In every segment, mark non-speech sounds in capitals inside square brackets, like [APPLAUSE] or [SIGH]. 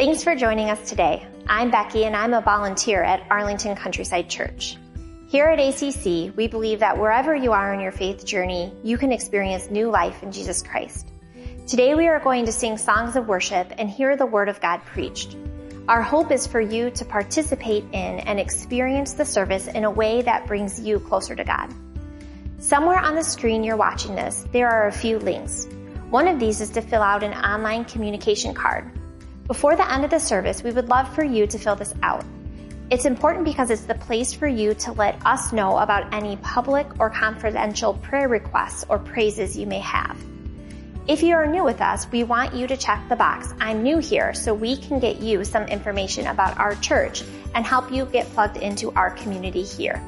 Thanks for joining us today. I'm Becky and I'm a volunteer at Arlington Countryside Church. Here at ACC, we believe that wherever you are in your faith journey, you can experience new life in Jesus Christ. Today we are going to sing songs of worship and hear the Word of God preached. Our hope is for you to participate in and experience the service in a way that brings you closer to God. Somewhere on the screen you're watching this, there are a few links. One of these is to fill out an online communication card. Before the end of the service, we would love for you to fill this out. It's important because it's the place for you to let us know about any public or confidential prayer requests or praises you may have. If you are new with us, we want you to check the box, I'm new here, so we can get you some information about our church and help you get plugged into our community here.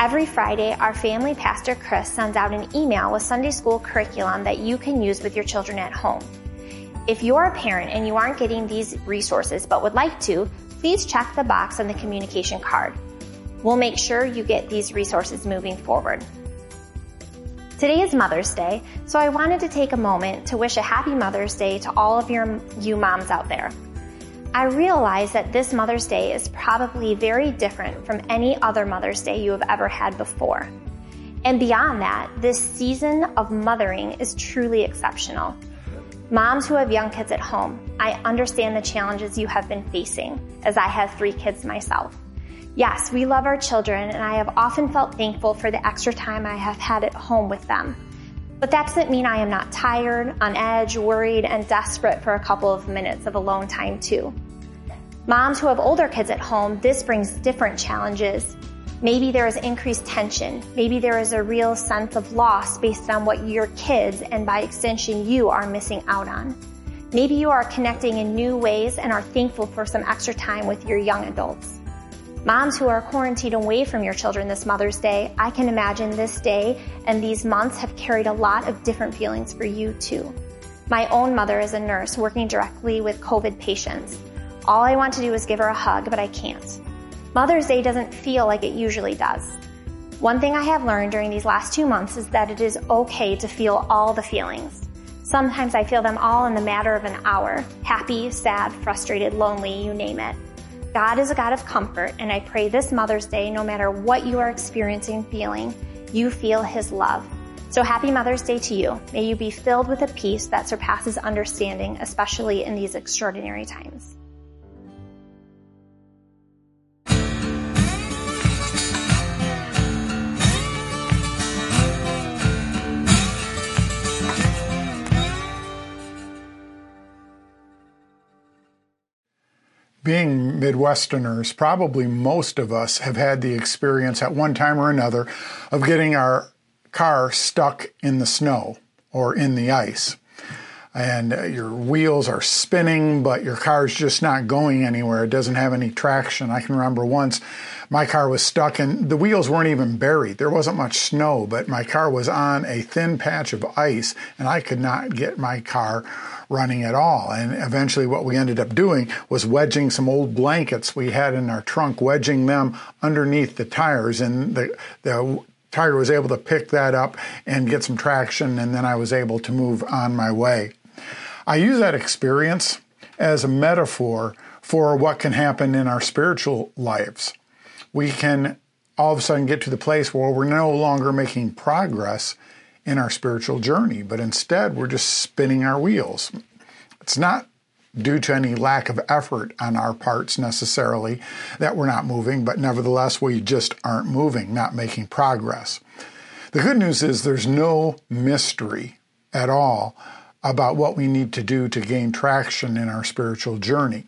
Every Friday, our family pastor Chris sends out an email with Sunday school curriculum that you can use with your children at home. If you're a parent and you aren't getting these resources but would like to, please check the box on the communication card. We'll make sure you get these resources moving forward. Today is Mother's Day, so I wanted to take a moment to wish a happy Mother's Day to all of your, you moms out there. I realize that this Mother's Day is probably very different from any other Mother's Day you have ever had before. And beyond that, this season of mothering is truly exceptional. Moms who have young kids at home, I understand the challenges you have been facing, as I have three kids myself. Yes, we love our children, and I have often felt thankful for the extra time I have had at home with them. But that doesn't mean I am not tired, on edge, worried, and desperate for a couple of minutes of alone time too. Moms who have older kids at home, this brings different challenges. Maybe there is increased tension. Maybe there is a real sense of loss based on what your kids and by extension you are missing out on. Maybe you are connecting in new ways and are thankful for some extra time with your young adults. Moms who are quarantined away from your children this Mother's Day, I can imagine this day and these months have carried a lot of different feelings for you too. My own mother is a nurse working directly with COVID patients. All I want to do is give her a hug, but I can't. Mother's Day doesn't feel like it usually does. One thing I have learned during these last two months is that it is okay to feel all the feelings. Sometimes I feel them all in the matter of an hour. Happy, sad, frustrated, lonely, you name it. God is a God of comfort, and I pray this Mother's Day, no matter what you are experiencing, feeling, you feel His love. So happy Mother's Day to you. May you be filled with a peace that surpasses understanding, especially in these extraordinary times. Being Midwesterners, probably most of us have had the experience at one time or another of getting our car stuck in the snow or in the ice. And uh, your wheels are spinning, but your car's just not going anywhere. It doesn't have any traction. I can remember once my car was stuck and the wheels weren't even buried. There wasn't much snow, but my car was on a thin patch of ice and I could not get my car running at all. And eventually, what we ended up doing was wedging some old blankets we had in our trunk, wedging them underneath the tires, and the the tire was able to pick that up and get some traction, and then I was able to move on my way. I use that experience as a metaphor for what can happen in our spiritual lives. We can all of a sudden get to the place where we're no longer making progress in our spiritual journey, but instead we're just spinning our wheels. It's not due to any lack of effort on our parts necessarily that we're not moving, but nevertheless we just aren't moving, not making progress. The good news is there's no mystery at all about what we need to do to gain traction in our spiritual journey.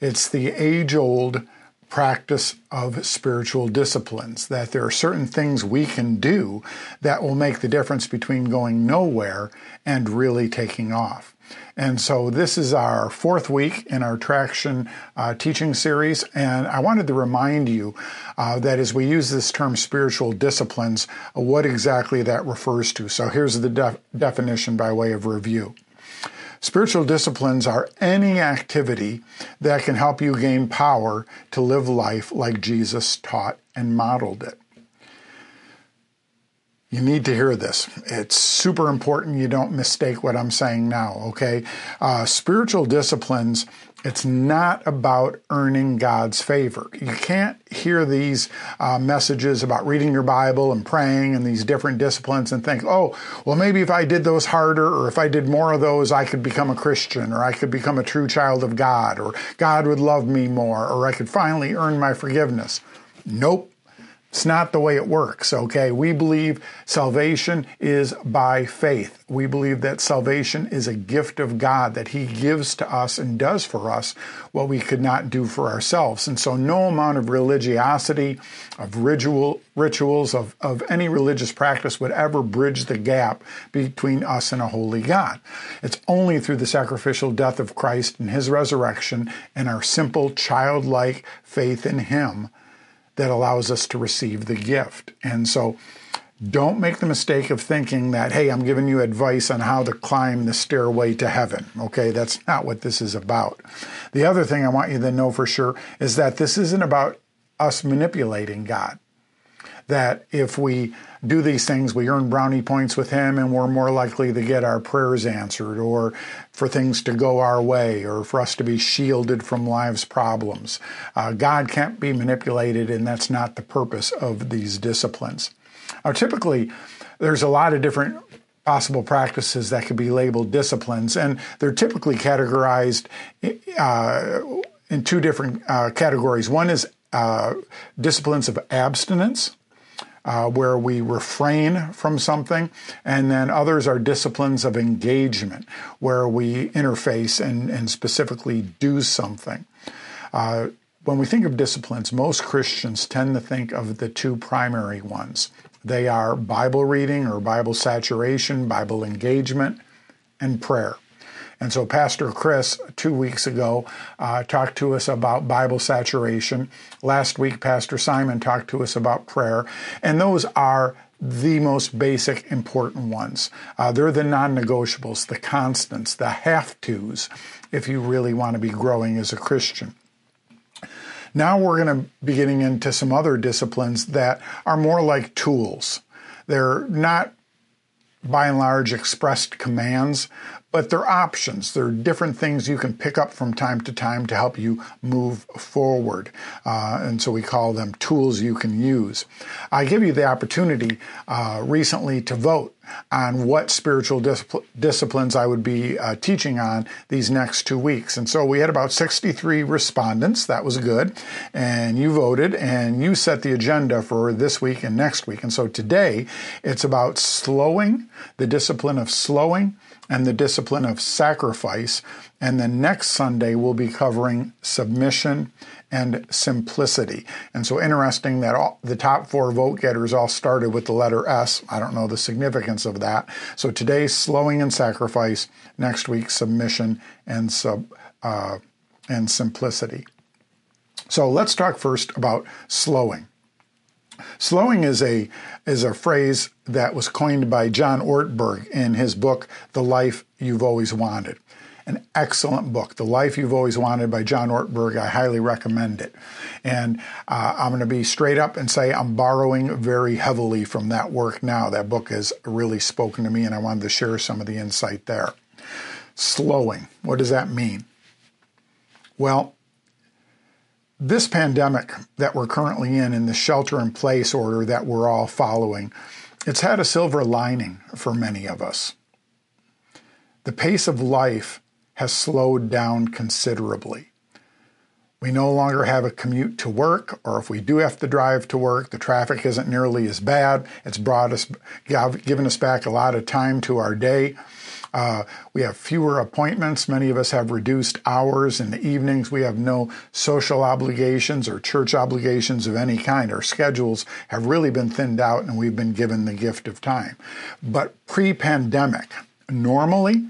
It's the age old practice of spiritual disciplines, that there are certain things we can do that will make the difference between going nowhere and really taking off. And so this is our fourth week in our traction uh, teaching series. And I wanted to remind you uh, that as we use this term spiritual disciplines, uh, what exactly that refers to. So here's the def- definition by way of review. Spiritual disciplines are any activity that can help you gain power to live life like Jesus taught and modeled it. You need to hear this. It's super important you don't mistake what I'm saying now, okay? Uh, spiritual disciplines It's not about earning God's favor. You can't hear these uh, messages about reading your Bible and praying and these different disciplines and think, oh, well, maybe if I did those harder or if I did more of those, I could become a Christian or I could become a true child of God or God would love me more or I could finally earn my forgiveness. Nope. It's not the way it works, okay? We believe salvation is by faith. We believe that salvation is a gift of God that He gives to us and does for us what we could not do for ourselves. And so, no amount of religiosity, of ritual, rituals, of, of any religious practice would ever bridge the gap between us and a holy God. It's only through the sacrificial death of Christ and His resurrection and our simple childlike faith in Him that allows us to receive the gift. And so don't make the mistake of thinking that, hey, I'm giving you advice on how to climb the stairway to heaven. Okay, that's not what this is about. The other thing I want you to know for sure is that this isn't about us manipulating God that if we do these things, we earn brownie points with Him and we're more likely to get our prayers answered or for things to go our way or for us to be shielded from life's problems. Uh, God can't be manipulated, and that's not the purpose of these disciplines. Now, typically, there's a lot of different possible practices that could be labeled disciplines, and they're typically categorized uh, in two different uh, categories. One is uh, disciplines of abstinence, uh, where we refrain from something, and then others are disciplines of engagement, where we interface and, and specifically do something. Uh, when we think of disciplines, most Christians tend to think of the two primary ones. They are Bible reading or Bible saturation, Bible engagement, and prayer. And so, Pastor Chris, two weeks ago, uh, talked to us about Bible saturation. Last week, Pastor Simon talked to us about prayer. And those are the most basic important ones. Uh, they're the non negotiables, the constants, the have tos, if you really want to be growing as a Christian. Now we're going to be getting into some other disciplines that are more like tools. They're not by and large expressed commands, but they're options. They're different things you can pick up from time to time to help you move forward. Uh, and so we call them tools you can use. I give you the opportunity uh, recently to vote on what spiritual discipl- disciplines I would be uh, teaching on these next two weeks. And so we had about 63 respondents. That was good. And you voted and you set the agenda for this week and next week. And so today it's about slowing, the discipline of slowing and the discipline of sacrifice. And then next Sunday, we'll be covering submission and simplicity. And so interesting that all, the top four vote getters all started with the letter S. I don't know the significance of that. So today, slowing and sacrifice. Next week, submission and sub uh, and simplicity. So let's talk first about slowing. Slowing is a is a phrase that was coined by John Ortberg in his book The Life You've Always Wanted. An excellent book, The Life You've Always Wanted by John Ortberg. I highly recommend it. And uh, I'm going to be straight up and say I'm borrowing very heavily from that work now. That book has really spoken to me, and I wanted to share some of the insight there. Slowing, what does that mean? Well, this pandemic that we're currently in, in the shelter in place order that we're all following, it's had a silver lining for many of us. The pace of life has slowed down considerably. We no longer have a commute to work, or if we do have to drive to work, the traffic isn't nearly as bad. It's brought us, given us back a lot of time to our day. Uh, we have fewer appointments. Many of us have reduced hours in the evenings. We have no social obligations or church obligations of any kind. Our schedules have really been thinned out and we've been given the gift of time. But pre pandemic, normally,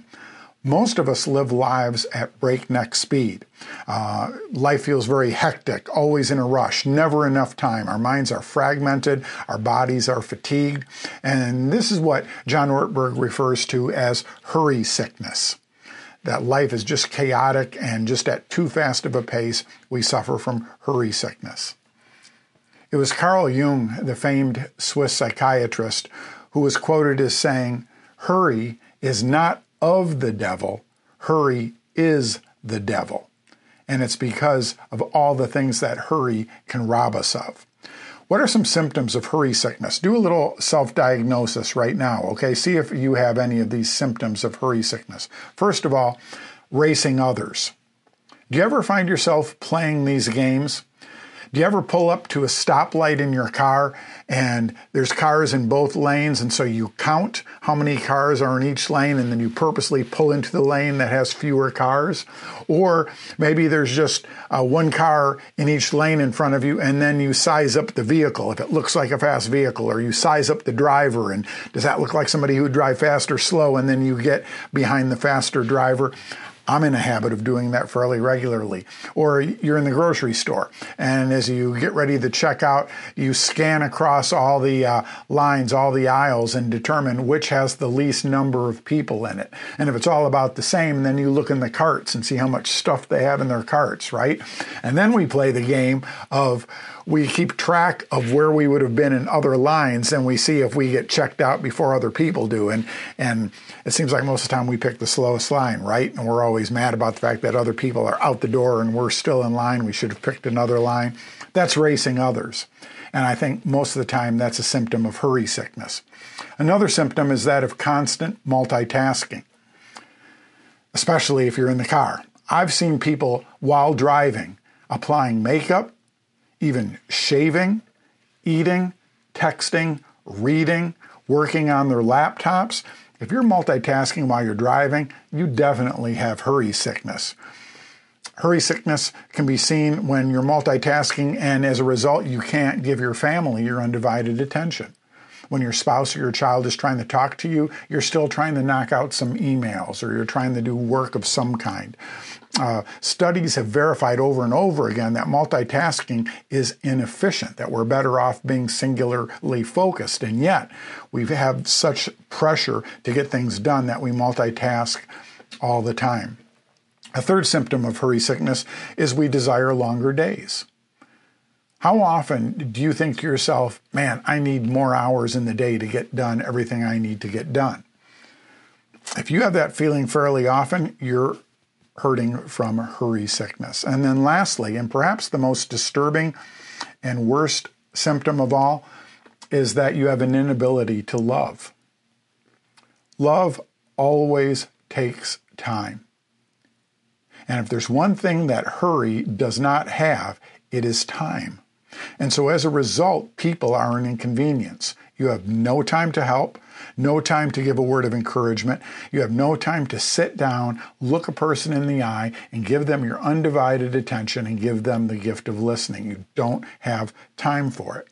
most of us live lives at breakneck speed. Uh, life feels very hectic, always in a rush, never enough time. Our minds are fragmented, our bodies are fatigued, and this is what John Ortberg refers to as hurry sickness. That life is just chaotic and just at too fast of a pace, we suffer from hurry sickness. It was Carl Jung, the famed Swiss psychiatrist, who was quoted as saying, Hurry is not of the devil, hurry is the devil. And it's because of all the things that hurry can rob us of. What are some symptoms of hurry sickness? Do a little self diagnosis right now, okay? See if you have any of these symptoms of hurry sickness. First of all, racing others. Do you ever find yourself playing these games? Do you ever pull up to a stoplight in your car and there's cars in both lanes, and so you count how many cars are in each lane and then you purposely pull into the lane that has fewer cars? Or maybe there's just uh, one car in each lane in front of you and then you size up the vehicle if it looks like a fast vehicle, or you size up the driver and does that look like somebody who would drive fast or slow, and then you get behind the faster driver. I'm in a habit of doing that fairly regularly. Or you're in the grocery store, and as you get ready to check out, you scan across all the uh, lines, all the aisles, and determine which has the least number of people in it. And if it's all about the same, then you look in the carts and see how much stuff they have in their carts, right? And then we play the game of we keep track of where we would have been in other lines and we see if we get checked out before other people do. And, and it seems like most of the time we pick the slowest line, right? And we're always mad about the fact that other people are out the door and we're still in line. We should have picked another line. That's racing others. And I think most of the time that's a symptom of hurry sickness. Another symptom is that of constant multitasking, especially if you're in the car. I've seen people while driving applying makeup even shaving, eating, texting, reading, working on their laptops. If you're multitasking while you're driving, you definitely have hurry sickness. Hurry sickness can be seen when you're multitasking, and as a result, you can't give your family your undivided attention. When your spouse or your child is trying to talk to you, you're still trying to knock out some emails or you're trying to do work of some kind uh, studies have verified over and over again that multitasking is inefficient, that we're better off being singularly focused. And yet, we have such pressure to get things done that we multitask all the time. A third symptom of hurry sickness is we desire longer days. How often do you think to yourself, man, I need more hours in the day to get done everything I need to get done? If you have that feeling fairly often, you're hurting from hurry sickness. And then, lastly, and perhaps the most disturbing and worst symptom of all, is that you have an inability to love. Love always takes time. And if there's one thing that hurry does not have, it is time. And so as a result, people are an inconvenience. You have no time to help, no time to give a word of encouragement. You have no time to sit down, look a person in the eye, and give them your undivided attention and give them the gift of listening. You don't have time for it.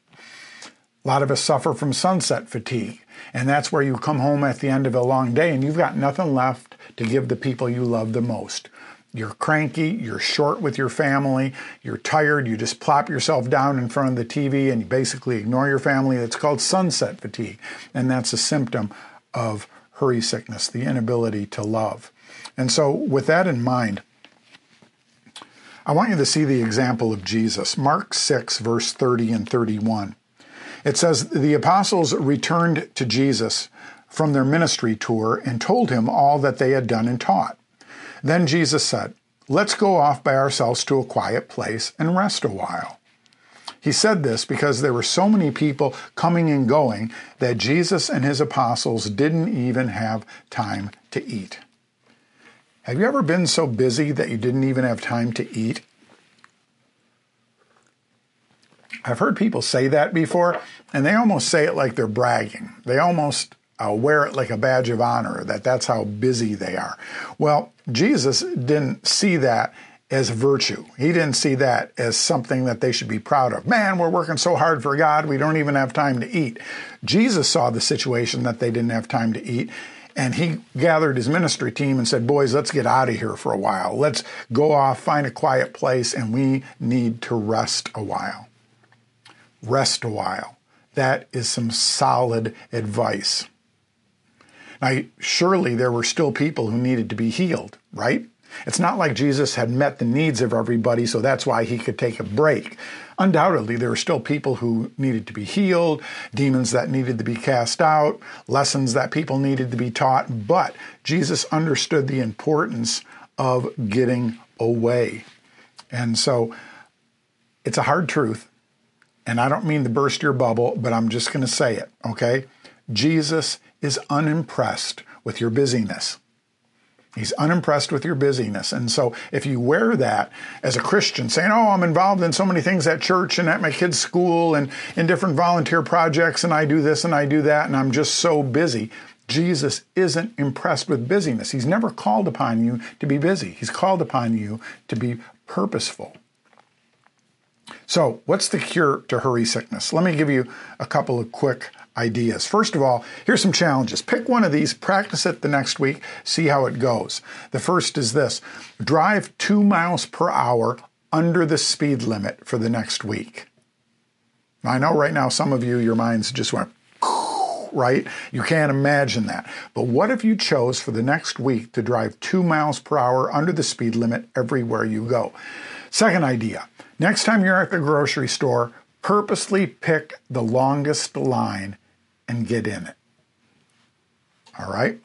A lot of us suffer from sunset fatigue, and that's where you come home at the end of a long day and you've got nothing left to give the people you love the most. You're cranky, you're short with your family, you're tired, you just plop yourself down in front of the TV and you basically ignore your family. It's called sunset fatigue. And that's a symptom of hurry sickness, the inability to love. And so, with that in mind, I want you to see the example of Jesus. Mark 6, verse 30 and 31. It says, The apostles returned to Jesus from their ministry tour and told him all that they had done and taught. Then Jesus said, Let's go off by ourselves to a quiet place and rest a while. He said this because there were so many people coming and going that Jesus and his apostles didn't even have time to eat. Have you ever been so busy that you didn't even have time to eat? I've heard people say that before, and they almost say it like they're bragging. They almost uh, wear it like a badge of honor, that that's how busy they are. Well, Jesus didn't see that as virtue. He didn't see that as something that they should be proud of. Man, we're working so hard for God, we don't even have time to eat. Jesus saw the situation that they didn't have time to eat. And he gathered his ministry team and said, Boys, let's get out of here for a while. Let's go off, find a quiet place, and we need to rest a while. Rest a while. That is some solid advice. Surely there were still people who needed to be healed, right? It's not like Jesus had met the needs of everybody, so that's why he could take a break. Undoubtedly, there were still people who needed to be healed, demons that needed to be cast out, lessons that people needed to be taught, but Jesus understood the importance of getting away. And so it's a hard truth. And I don't mean to burst your bubble, but I'm just going to say it, okay? Jesus is unimpressed with your busyness. He's unimpressed with your busyness. And so if you wear that as a Christian, saying, Oh, I'm involved in so many things at church and at my kids' school and in different volunteer projects, and I do this and I do that, and I'm just so busy. Jesus isn't impressed with busyness. He's never called upon you to be busy. He's called upon you to be purposeful. So, what's the cure to hurry sickness? Let me give you a couple of quick ideas. First of all, here's some challenges. Pick one of these, practice it the next week, see how it goes. The first is this drive two miles per hour under the speed limit for the next week. I know right now some of you, your minds just went, [LAUGHS] right? You can't imagine that. But what if you chose for the next week to drive two miles per hour under the speed limit everywhere you go? Second idea next time you're at the grocery store, purposely pick the longest line and get in it. All right?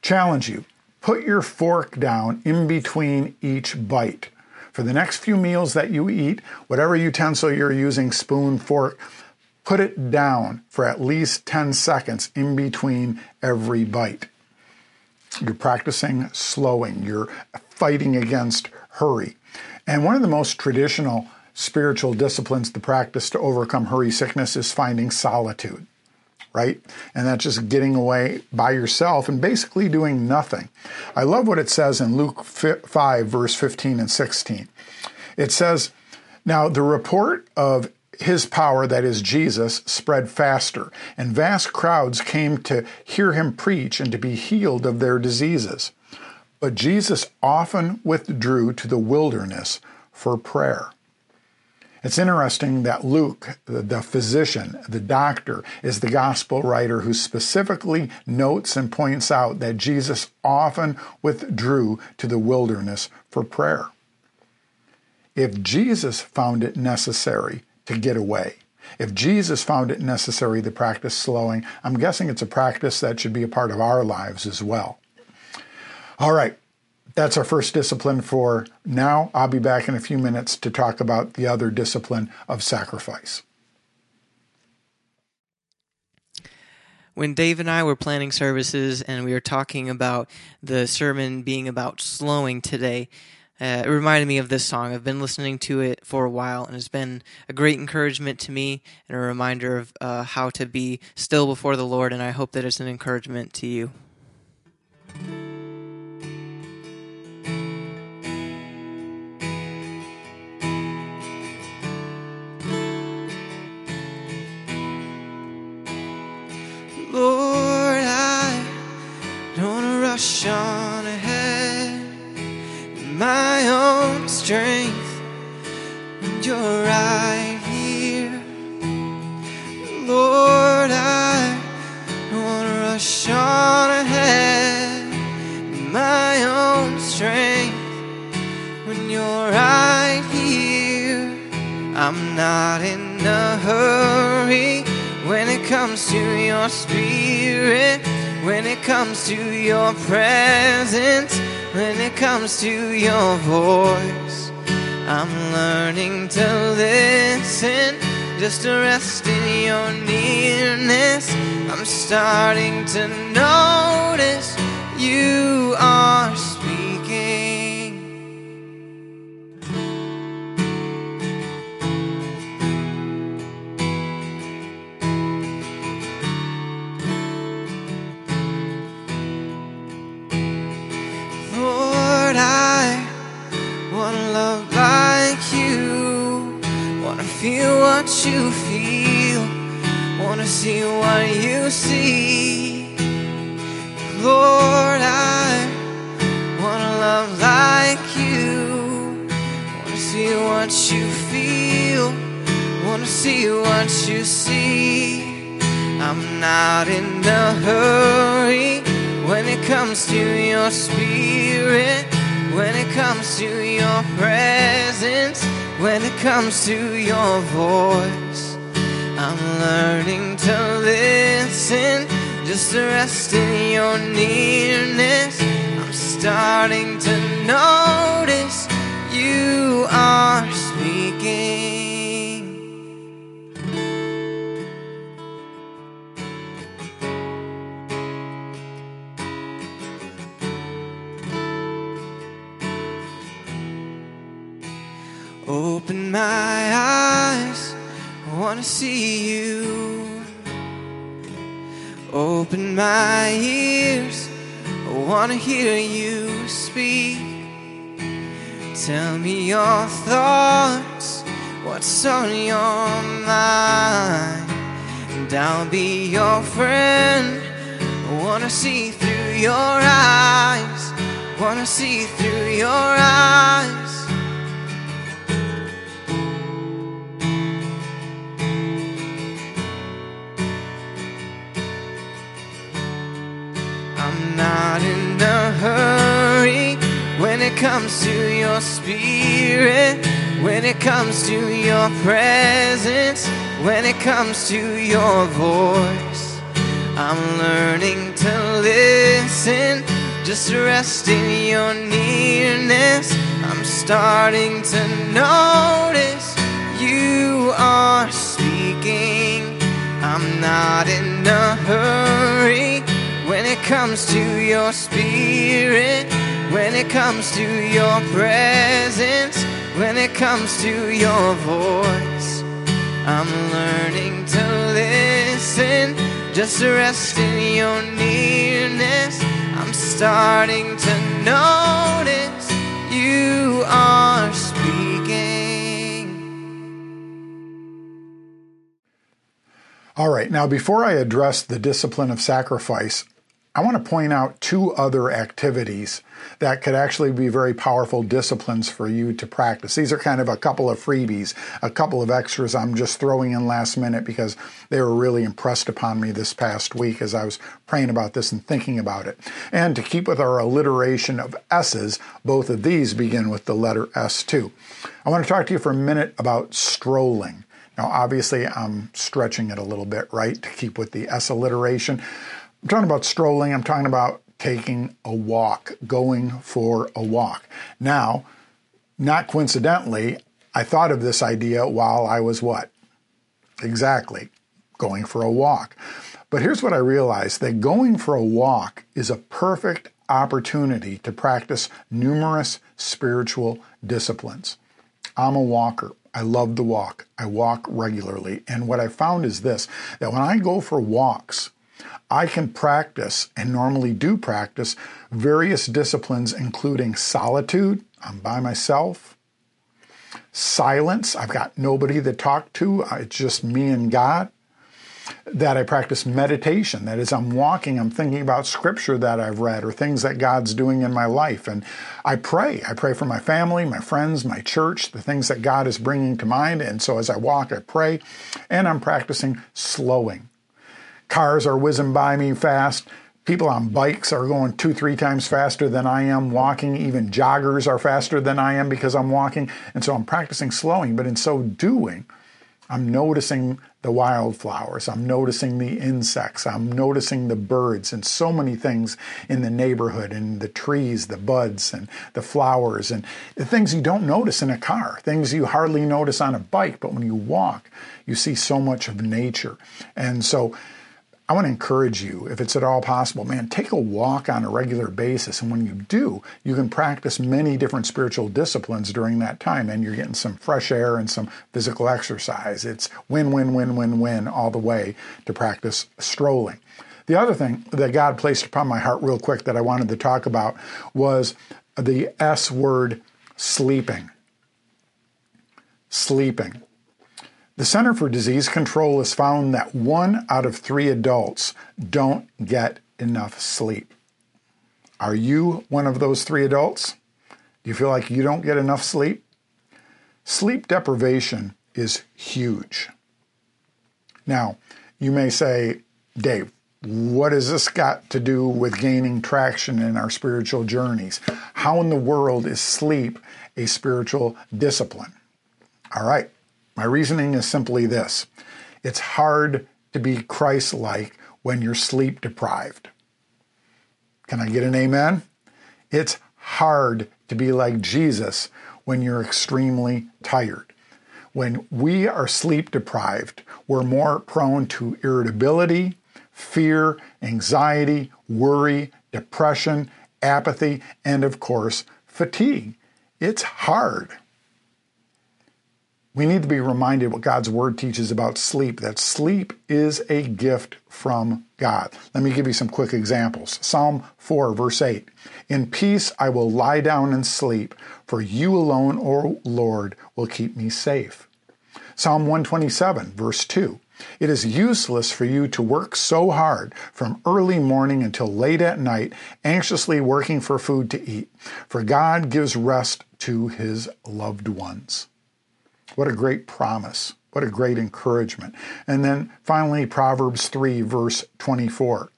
Challenge you. Put your fork down in between each bite. For the next few meals that you eat, whatever utensil you're using, spoon, fork, put it down for at least 10 seconds in between every bite. You're practicing slowing, you're fighting against hurry. And one of the most traditional spiritual disciplines to practice to overcome hurry sickness is finding solitude right? And that's just getting away by yourself and basically doing nothing. I love what it says in Luke 5, verse 15 and 16. It says, Now the report of his power, that is Jesus, spread faster, and vast crowds came to hear him preach and to be healed of their diseases. But Jesus often withdrew to the wilderness for prayer. It's interesting that Luke, the physician, the doctor, is the gospel writer who specifically notes and points out that Jesus often withdrew to the wilderness for prayer. If Jesus found it necessary to get away, if Jesus found it necessary to practice slowing, I'm guessing it's a practice that should be a part of our lives as well. All right, that's our first discipline for now. I'll be back in a few minutes to talk about the other discipline of sacrifice. When Dave and I were planning services and we were talking about the sermon being about slowing today, uh, it reminded me of this song. I've been listening to it for a while, and it's been a great encouragement to me and a reminder of uh, how to be still before the Lord. And I hope that it's an encouragement to you. It comes to your presence, when it comes to your voice. I'm learning to listen, just to rest in your nearness. I'm starting to notice you are see what you see. Lord, I wanna love like you, wanna see what you feel, wanna see what you see. I'm not in a hurry when it comes to your spirit, when it comes to your presence when it comes to your voice. I'm learning to listen, just to rest in your nearness. I'm starting to notice you are speaking. Open my eyes to see you. Open my ears, I want to hear you speak. Tell me your thoughts, what's on your mind. And I'll be your friend. I want to see through your eyes, want to see through your eyes. Hurry when it comes to your spirit, when it comes to your presence, when it comes to your voice. I'm learning to listen, just rest in your nearness. I'm starting to notice you are speaking. I'm not in a hurry comes to your spirit, when it comes to your presence, when it comes to your voice. I'm learning to listen, just to rest in your nearness. I'm starting to notice you are speaking. All right, now before I address the discipline of sacrifice, I want to point out two other activities that could actually be very powerful disciplines for you to practice. These are kind of a couple of freebies, a couple of extras I'm just throwing in last minute because they were really impressed upon me this past week as I was praying about this and thinking about it. And to keep with our alliteration of S's, both of these begin with the letter S too. I want to talk to you for a minute about strolling. Now, obviously, I'm stretching it a little bit, right, to keep with the S alliteration. I'm talking about strolling, I'm talking about taking a walk, going for a walk. Now, not coincidentally, I thought of this idea while I was what? Exactly, going for a walk. But here's what I realized that going for a walk is a perfect opportunity to practice numerous spiritual disciplines. I'm a walker. I love to walk. I walk regularly. And what I found is this that when I go for walks, I can practice and normally do practice various disciplines, including solitude. I'm by myself. Silence. I've got nobody to talk to. It's just me and God. That I practice meditation. That is, I'm walking, I'm thinking about scripture that I've read or things that God's doing in my life. And I pray. I pray for my family, my friends, my church, the things that God is bringing to mind. And so as I walk, I pray. And I'm practicing slowing. Cars are whizzing by me fast. People on bikes are going two, three times faster than I am walking. Even joggers are faster than I am because I'm walking. And so I'm practicing slowing. But in so doing, I'm noticing the wildflowers. I'm noticing the insects. I'm noticing the birds and so many things in the neighborhood and the trees, the buds and the flowers and the things you don't notice in a car, things you hardly notice on a bike. But when you walk, you see so much of nature. And so I want to encourage you, if it's at all possible, man, take a walk on a regular basis. And when you do, you can practice many different spiritual disciplines during that time. And you're getting some fresh air and some physical exercise. It's win, win, win, win, win all the way to practice strolling. The other thing that God placed upon my heart, real quick, that I wanted to talk about was the S word sleeping. Sleeping. The Center for Disease Control has found that one out of three adults don't get enough sleep. Are you one of those three adults? Do you feel like you don't get enough sleep? Sleep deprivation is huge. Now, you may say, Dave, what has this got to do with gaining traction in our spiritual journeys? How in the world is sleep a spiritual discipline? All right, my reasoning is simply this it's hard to be Christ like when you're sleep deprived. Can I get an amen? It's hard to be like Jesus when you're extremely tired. When we are sleep deprived, we're more prone to irritability, fear, anxiety, worry, depression, apathy, and of course, fatigue. It's hard. We need to be reminded what God's word teaches about sleep that sleep is a gift from God. Let me give you some quick examples. Psalm 4, verse 8 In peace I will lie down and sleep, for you alone, O Lord, will keep me safe. Psalm 127, verse 2 It is useless for you to work so hard from early morning until late at night, anxiously working for food to eat, for God gives rest to his loved ones. What a great promise. What a great encouragement. And then finally, Proverbs 3, verse 24.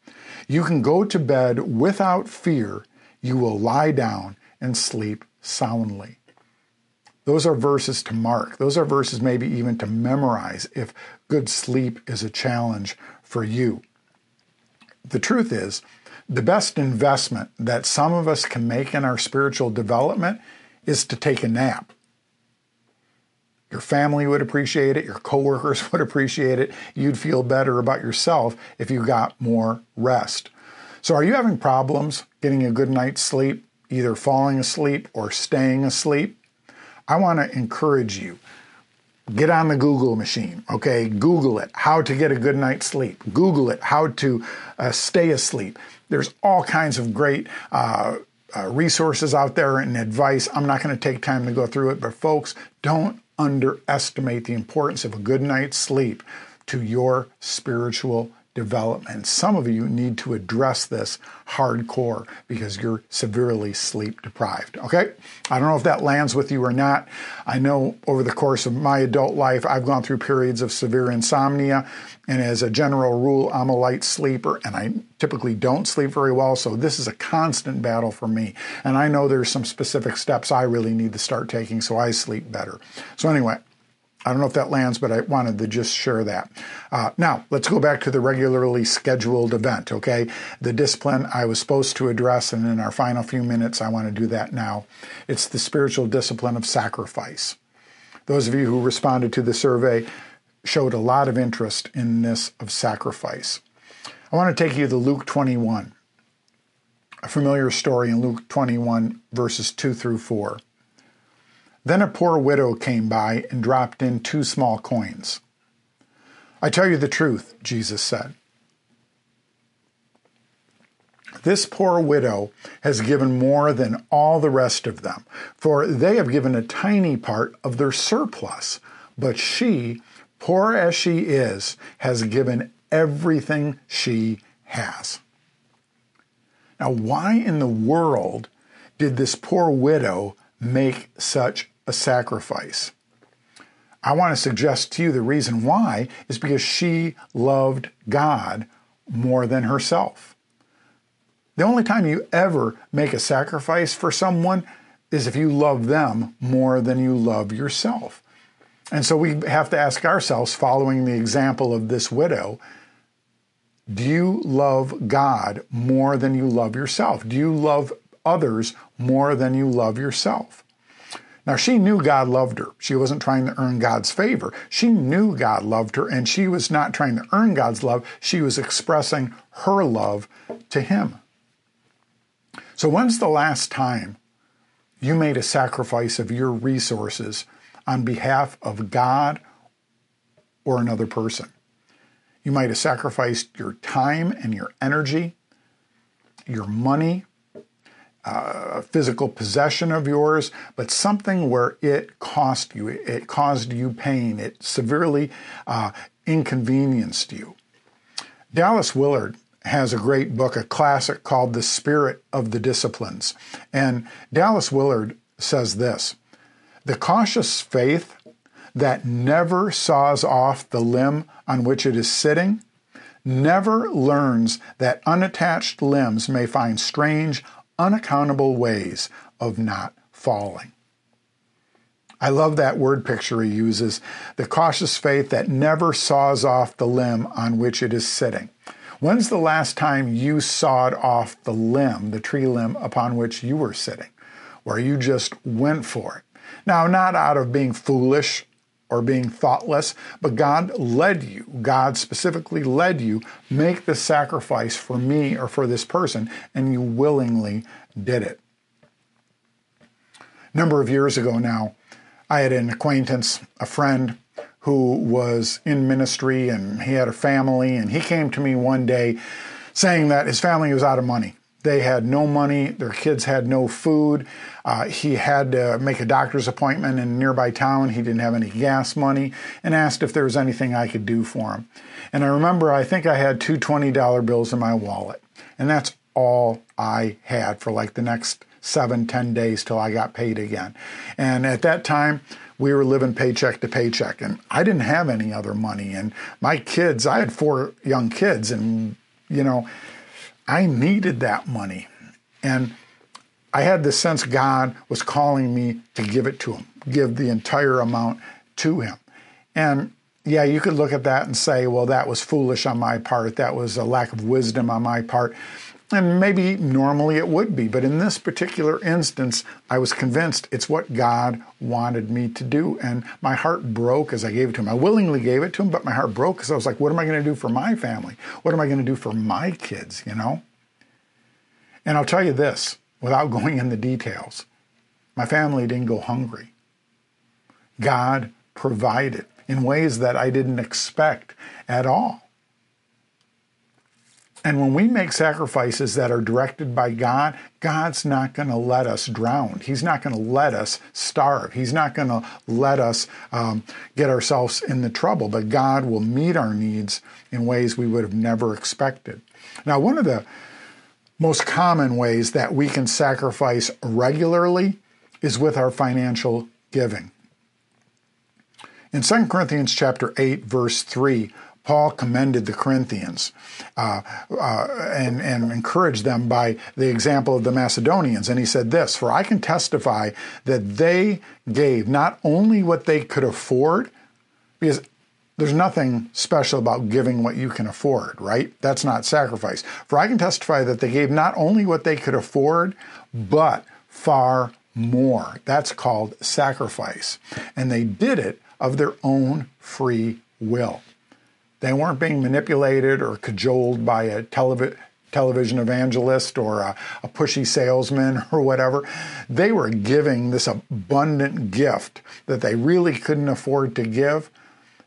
You can go to bed without fear. You will lie down and sleep soundly. Those are verses to mark. Those are verses maybe even to memorize if good sleep is a challenge for you. The truth is, the best investment that some of us can make in our spiritual development is to take a nap. Your family would appreciate it. Your coworkers [LAUGHS] would appreciate it. You'd feel better about yourself if you got more rest. So, are you having problems getting a good night's sleep, either falling asleep or staying asleep? I want to encourage you. Get on the Google machine, okay? Google it, how to get a good night's sleep. Google it, how to uh, stay asleep. There's all kinds of great uh, uh, resources out there and advice. I'm not going to take time to go through it, but folks, don't underestimate the importance of a good night's sleep to your spiritual development. Some of you need to address this hardcore because you're severely sleep deprived. Okay? I don't know if that lands with you or not. I know over the course of my adult life, I've gone through periods of severe insomnia. And as a general rule, I'm a light sleeper and I typically don't sleep very well. So this is a constant battle for me. And I know there's some specific steps I really need to start taking so I sleep better. So, anyway, I don't know if that lands, but I wanted to just share that. Uh, now, let's go back to the regularly scheduled event, okay? The discipline I was supposed to address, and in our final few minutes, I want to do that now. It's the spiritual discipline of sacrifice. Those of you who responded to the survey showed a lot of interest in this of sacrifice. I want to take you to Luke 21, a familiar story in Luke 21, verses 2 through 4. Then a poor widow came by and dropped in two small coins. I tell you the truth, Jesus said. This poor widow has given more than all the rest of them, for they have given a tiny part of their surplus. But she, poor as she is, has given everything she has. Now, why in the world did this poor widow make such a sacrifice. I want to suggest to you the reason why is because she loved God more than herself. The only time you ever make a sacrifice for someone is if you love them more than you love yourself. And so we have to ask ourselves, following the example of this widow, do you love God more than you love yourself? Do you love others more than you love yourself? Now, she knew God loved her. She wasn't trying to earn God's favor. She knew God loved her, and she was not trying to earn God's love. She was expressing her love to Him. So, when's the last time you made a sacrifice of your resources on behalf of God or another person? You might have sacrificed your time and your energy, your money, uh, physical possession of yours, but something where it cost you, it caused you pain, it severely uh, inconvenienced you. Dallas Willard has a great book, a classic called The Spirit of the Disciplines. And Dallas Willard says this The cautious faith that never saws off the limb on which it is sitting never learns that unattached limbs may find strange, unaccountable ways of not falling. I love that word picture he uses the cautious faith that never saws off the limb on which it is sitting. When's the last time you sawed off the limb, the tree limb upon which you were sitting, where you just went for it? Now, not out of being foolish or being thoughtless, but God led you. God specifically led you, make the sacrifice for me or for this person, and you willingly did it. A number of years ago now, I had an acquaintance, a friend, who was in ministry and he had a family, and he came to me one day saying that his family was out of money. They had no money, their kids had no food. Uh, he had to make a doctor's appointment in a nearby town. He didn't have any gas money and asked if there was anything I could do for him. And I remember I think I had two $20 bills in my wallet. And that's all I had for like the next seven, ten days till I got paid again. And at that time, we were living paycheck to paycheck, and I didn't have any other money. And my kids, I had four young kids, and you know, I needed that money. And I had the sense God was calling me to give it to him, give the entire amount to him. And yeah, you could look at that and say, well, that was foolish on my part. That was a lack of wisdom on my part. And maybe normally it would be, but in this particular instance, I was convinced it's what God wanted me to do. And my heart broke as I gave it to him. I willingly gave it to him, but my heart broke because I was like, what am I going to do for my family? What am I going to do for my kids, you know? And I'll tell you this without going in the details my family didn't go hungry. God provided in ways that I didn't expect at all. And when we make sacrifices that are directed by God, God's not going to let us drown. He's not going to let us starve. He's not going to let us um, get ourselves in the trouble, but God will meet our needs in ways we would have never expected. Now, one of the most common ways that we can sacrifice regularly is with our financial giving. In 2 Corinthians chapter 8 verse 3, Paul commended the Corinthians uh, uh, and, and encouraged them by the example of the Macedonians. And he said this For I can testify that they gave not only what they could afford, because there's nothing special about giving what you can afford, right? That's not sacrifice. For I can testify that they gave not only what they could afford, but far more. That's called sacrifice. And they did it of their own free will. They weren't being manipulated or cajoled by a televi- television evangelist or a, a, pushy salesman [LAUGHS] or whatever. They were giving this abundant gift that they really couldn't afford to give.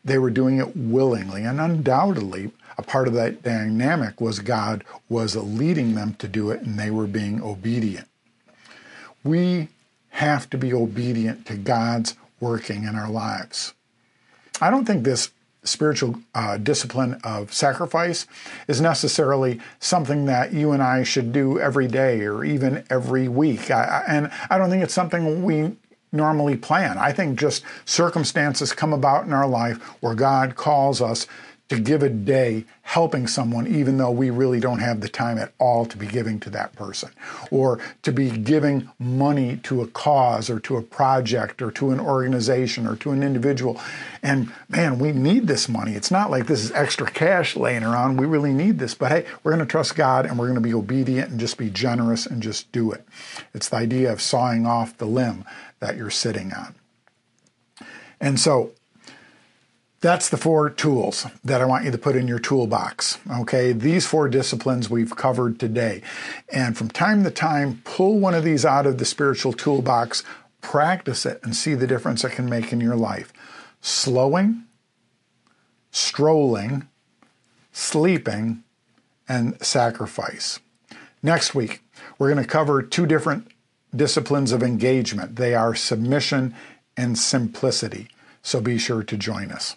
They were doing it willingly. And undoubtedly, a part of that dynamic was God was leading them to do it and they were being obedient. We have to be obedient to God's working in our lives. I don't think this spiritual uh, discipline of sacrifice is necessarily something that you and I should do every day or even every week. I, and I don't think it's something we normally plan. I think just circumstances come about in our life where God calls us to give a day helping someone even though we really don't have the time at all to be giving to that person. Or to be giving money to a cause or to a project or to an organization or to an individual. And man we need this money. It's not like this is extra cash laying around. We really need this. But hey we're going to trust God and we're going to be obedient and just be generous and just do it. It's the idea of sawing off the limb that you're sitting on. And so that's the four tools that I want you to put in your toolbox. Okay, these four disciplines we've covered today. And from time to time, pull one of these out of the spiritual toolbox, practice it, and see the difference it can make in your life. Slowing, strolling, sleeping, and sacrifice. Next week, we're going to cover two different disciplines of engagement. They are submission and simplicity. So be sure to join us.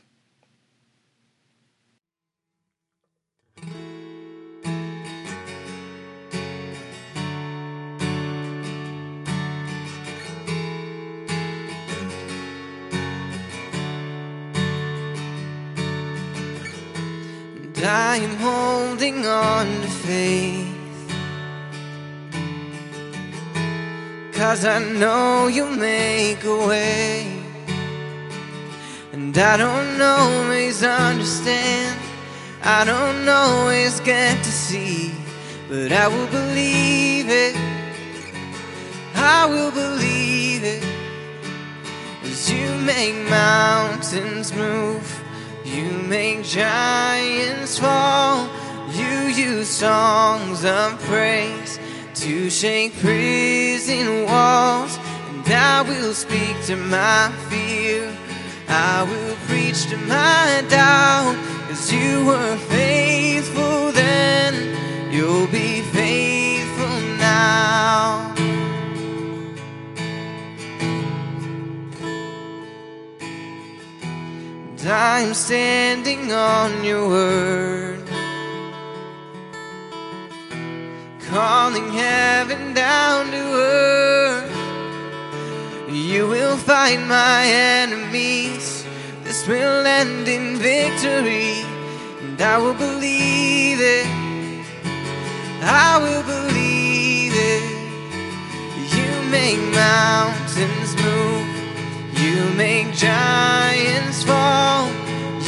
I am holding on to faith. Cause I know you'll make a way. And I don't always understand, I don't always get to see, but I will believe it. I will believe it. As you make mountains move you make giants fall. You use songs of praise to shake prison walls. And I will speak to my fear. I will preach to my doubt, as you were faithful then, you'll be faithful now. And I'm standing on your word, calling heaven down to earth. You will fight my enemies. This will end in victory, and I will believe it. I will believe it. You make mountains move. You make giants fall.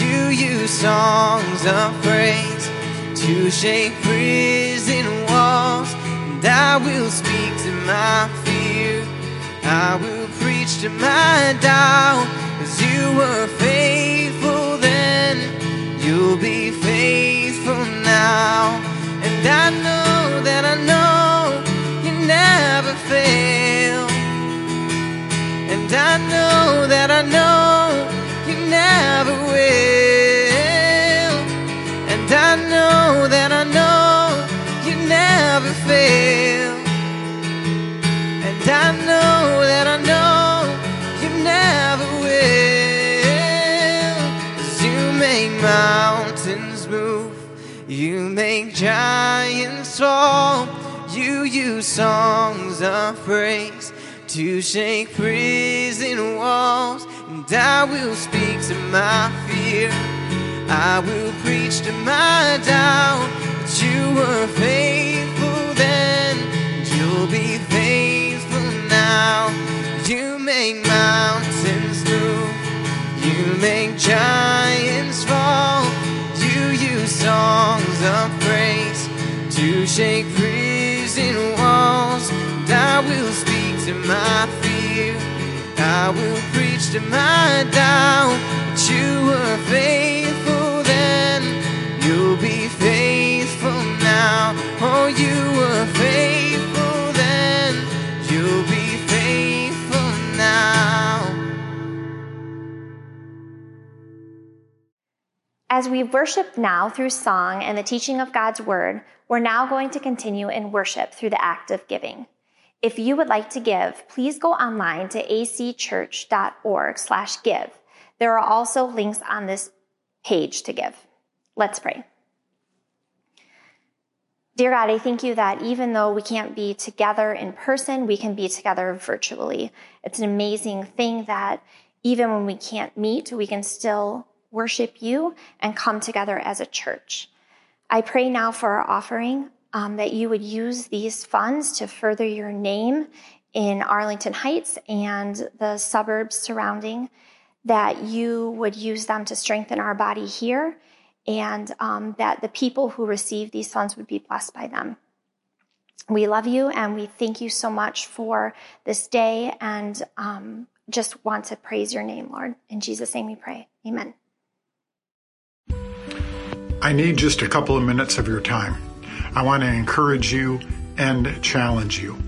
You use songs of praise to shake prison walls. And I will speak to my fear. I will preach to my doubt. As you were faithful songs of praise to shake prison walls. And I will speak to my fear. I will preach to my doubt. But you were faithful then, and you'll be faithful now. You make mountains move, you make giants fall. You use songs of praise to shake prison walls. And I will speak to my fear. I will preach to my doubt. But you were faithful then, you'll be faithful now. Oh, you were faithful As we worship now through song and the teaching of God's word, we're now going to continue in worship through the act of giving. If you would like to give, please go online to acchurch.org slash give. There are also links on this page to give. Let's pray. Dear God, I thank you that even though we can't be together in person, we can be together virtually. It's an amazing thing that even when we can't meet, we can still worship you and come together as a church. I pray now for our offering um, that you would use these funds to further your name in Arlington Heights and the suburbs surrounding, that you would use them to strengthen our body here, and um, that the people who receive these funds would be blessed by them. We love you and we thank you so much for this day and um, just want to praise your name, Lord. In Jesus' name we pray. Amen. I need just a couple of minutes of your time. I want to encourage you and challenge you.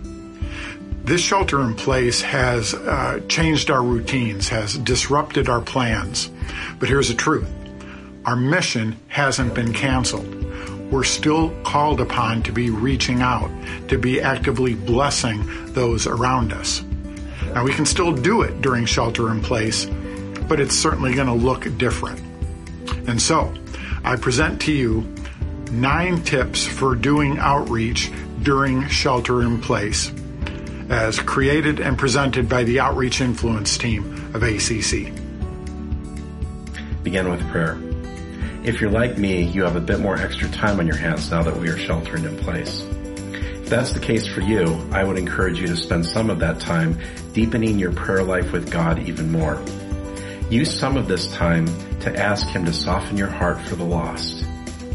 This shelter in place has uh, changed our routines, has disrupted our plans. But here's the truth our mission hasn't been canceled. We're still called upon to be reaching out, to be actively blessing those around us. Now, we can still do it during shelter in place, but it's certainly going to look different. And so, I present to you nine tips for doing outreach during shelter in place, as created and presented by the Outreach Influence team of ACC. Begin with prayer. If you're like me, you have a bit more extra time on your hands now that we are sheltering in place. If that's the case for you, I would encourage you to spend some of that time deepening your prayer life with God even more. Use some of this time to ask Him to soften your heart for the lost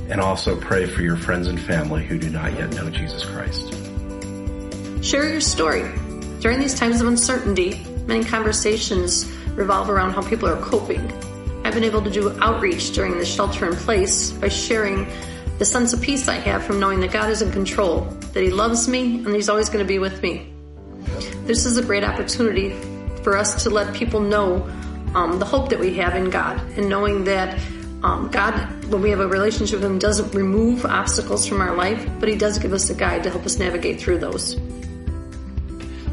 and also pray for your friends and family who do not yet know Jesus Christ. Share your story. During these times of uncertainty, many conversations revolve around how people are coping. I've been able to do outreach during the shelter in place by sharing the sense of peace I have from knowing that God is in control, that He loves me, and He's always going to be with me. this is a great opportunity for us to let people know um, the hope that we have in God and knowing that um, God, when we have a relationship with Him, doesn't remove obstacles from our life, but He does give us a guide to help us navigate through those.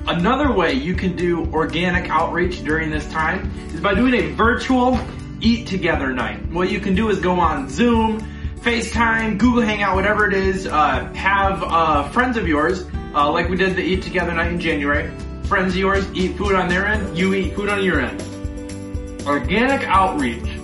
Another way you can do organic outreach during this time is by doing a virtual eat together night. What you can do is go on Zoom, FaceTime, Google Hangout, whatever it is, uh, have uh, friends of yours, uh, like we did the eat together night in January. Friends of yours eat food on their end, you eat food on your end. Organic outreach.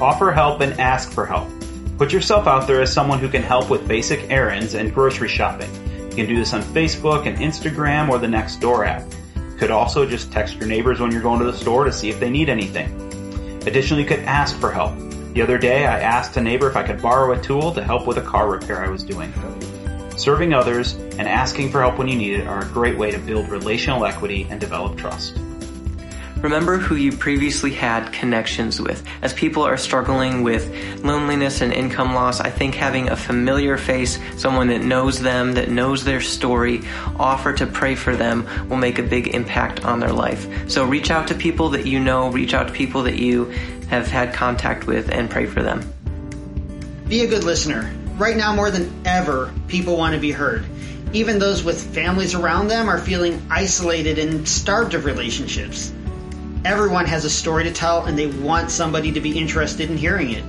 Offer help and ask for help. Put yourself out there as someone who can help with basic errands and grocery shopping. You can do this on Facebook and Instagram or the Nextdoor app. You could also just text your neighbors when you're going to the store to see if they need anything. Additionally, you could ask for help. The other day, I asked a neighbor if I could borrow a tool to help with a car repair I was doing. Serving others and asking for help when you need it are a great way to build relational equity and develop trust. Remember who you previously had connections with. As people are struggling with loneliness and income loss, I think having a familiar face, someone that knows them, that knows their story, offer to pray for them will make a big impact on their life. So reach out to people that you know, reach out to people that you have had contact with, and pray for them. Be a good listener. Right now, more than ever, people want to be heard. Even those with families around them are feeling isolated and starved of relationships. Everyone has a story to tell and they want somebody to be interested in hearing it.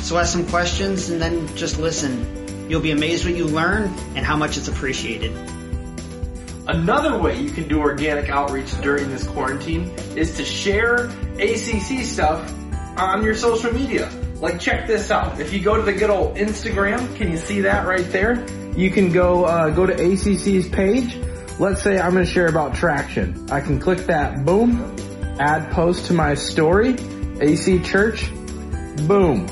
So ask some questions and then just listen. You'll be amazed what you learn and how much it's appreciated. Another way you can do organic outreach during this quarantine is to share ACC stuff on your social media. Like check this out. If you go to the good old Instagram, can you see that right there? You can go uh, go to ACC's page. Let's say I'm going to share about traction. I can click that. Boom add post to my story, AC Church, boom,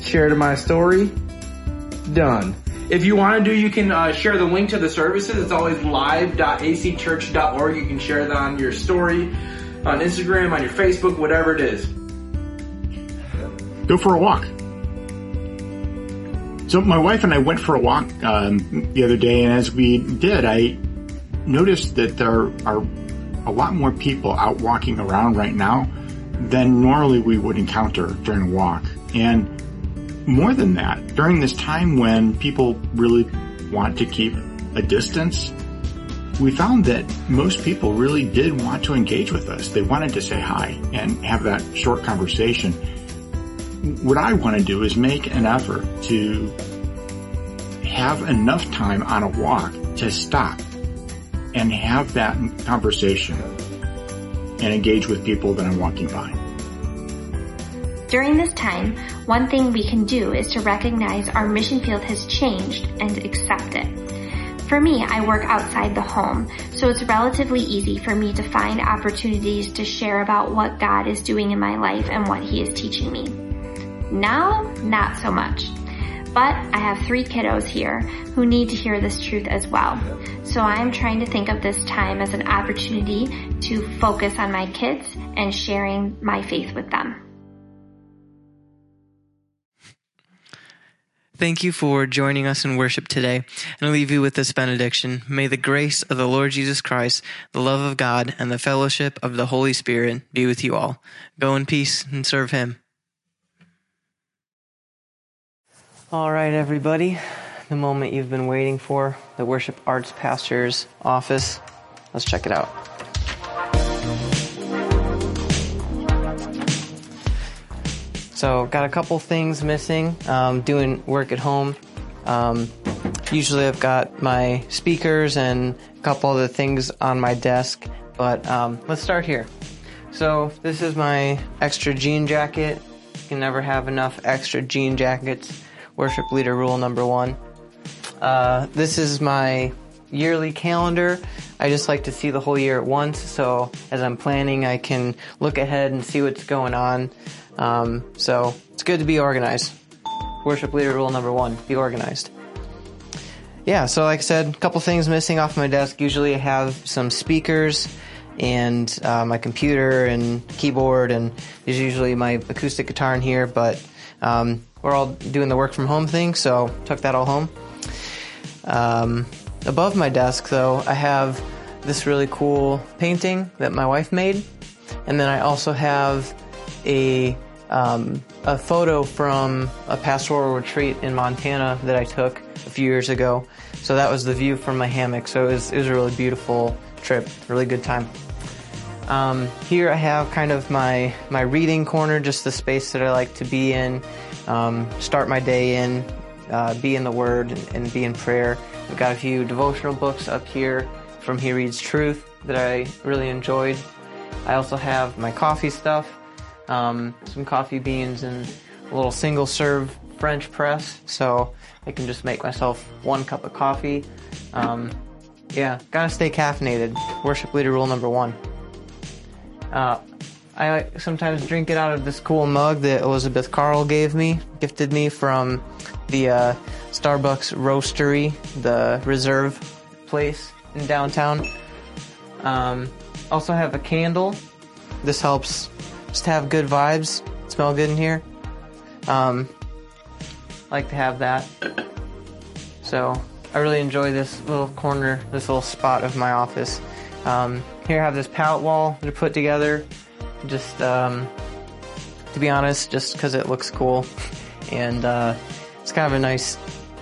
share to my story, done. If you want to do, you can uh, share the link to the services. It's always live.acchurch.org. You can share that on your story, on Instagram, on your Facebook, whatever it is. Go for a walk. So my wife and I went for a walk um, the other day, and as we did, I noticed that there are a lot more people out walking around right now than normally we would encounter during a walk. And more than that, during this time when people really want to keep a distance, we found that most people really did want to engage with us. They wanted to say hi and have that short conversation. What I want to do is make an effort to have enough time on a walk to stop and have that conversation and engage with people that I'm walking by. During this time, one thing we can do is to recognize our mission field has changed and accept it. For me, I work outside the home, so it's relatively easy for me to find opportunities to share about what God is doing in my life and what He is teaching me. Now, not so much. But I have three kiddos here who need to hear this truth as well. So I am trying to think of this time as an opportunity to focus on my kids and sharing my faith with them. Thank you for joining us in worship today. And I leave you with this benediction. May the grace of the Lord Jesus Christ, the love of God, and the fellowship of the Holy Spirit be with you all. Go in peace and serve Him. All right, everybody. The moment you've been waiting for, the worship arts pastor's office. Let's check it out. So, got a couple things missing. Um, doing work at home. Um, usually, I've got my speakers and a couple other things on my desk. But um, let's start here. So, this is my extra jean jacket. You can never have enough extra jean jackets worship leader rule number one. Uh, this is my yearly calendar. I just like to see the whole year at once, so as I'm planning, I can look ahead and see what's going on. Um, so it's good to be organized. Worship leader rule number one: be organized. Yeah, so like I said, a couple things missing off my desk. Usually, I have some speakers and uh, my computer and keyboard, and there's usually my acoustic guitar in here, but um, we're all doing the work from home thing, so took that all home. Um, above my desk, though, I have this really cool painting that my wife made, and then I also have a um, a photo from a pastoral retreat in Montana that I took a few years ago. So that was the view from my hammock. So it was, it was a really beautiful trip, really good time. Um, here I have kind of my my reading corner, just the space that I like to be in, um, start my day in, uh, be in the Word and, and be in prayer. I've got a few devotional books up here from He Reads Truth that I really enjoyed. I also have my coffee stuff, um, some coffee beans and a little single serve French press, so I can just make myself one cup of coffee. Um, yeah, gotta stay caffeinated. Worship leader rule number one. Uh, I sometimes drink it out of this cool mug that Elizabeth Carl gave me, gifted me from the uh, Starbucks Roastery, the Reserve place in downtown. Um, also have a candle. This helps just have good vibes, smell good in here. Um, like to have that. So I really enjoy this little corner, this little spot of my office. Um, here I have this pallet wall to put together. Just um, to be honest, just because it looks cool, [LAUGHS] and uh, it's kind of a nice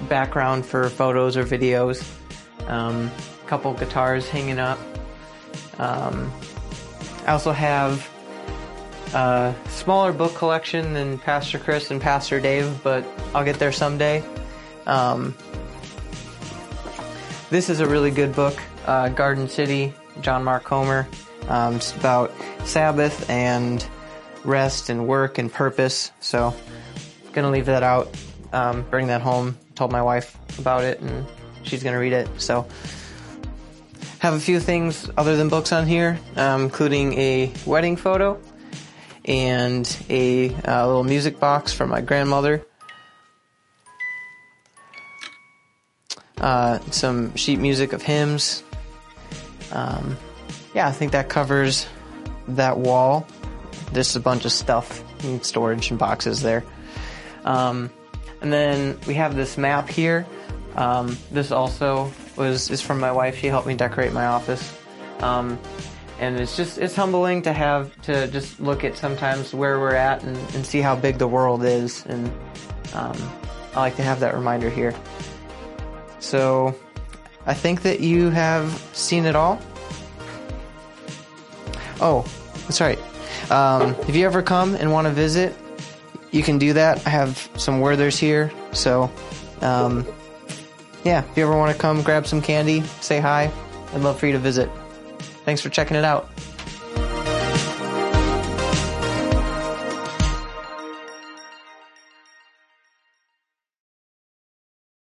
background for photos or videos. Um, a couple guitars hanging up. Um, I also have a smaller book collection than Pastor Chris and Pastor Dave, but I'll get there someday. Um, this is a really good book, uh, Garden City, John Mark Comer. Um, it's about Sabbath and rest and work and purpose. So, gonna leave that out, um, bring that home. Told my wife about it, and she's gonna read it. So, have a few things other than books on here, um, including a wedding photo and a uh, little music box from my grandmother. Uh, some sheet music of hymns. Um, yeah, I think that covers that wall. There's a bunch of stuff and storage and boxes there. Um, and then we have this map here. Um, this also was is from my wife. She helped me decorate my office. Um, and it's just it's humbling to have to just look at sometimes where we're at and, and see how big the world is. And um, I like to have that reminder here. So I think that you have seen it all. Oh, that's right. Um, if you ever come and want to visit, you can do that. I have some Werthers here, so um, yeah. If you ever want to come grab some candy, say hi. I'd love for you to visit. Thanks for checking it out.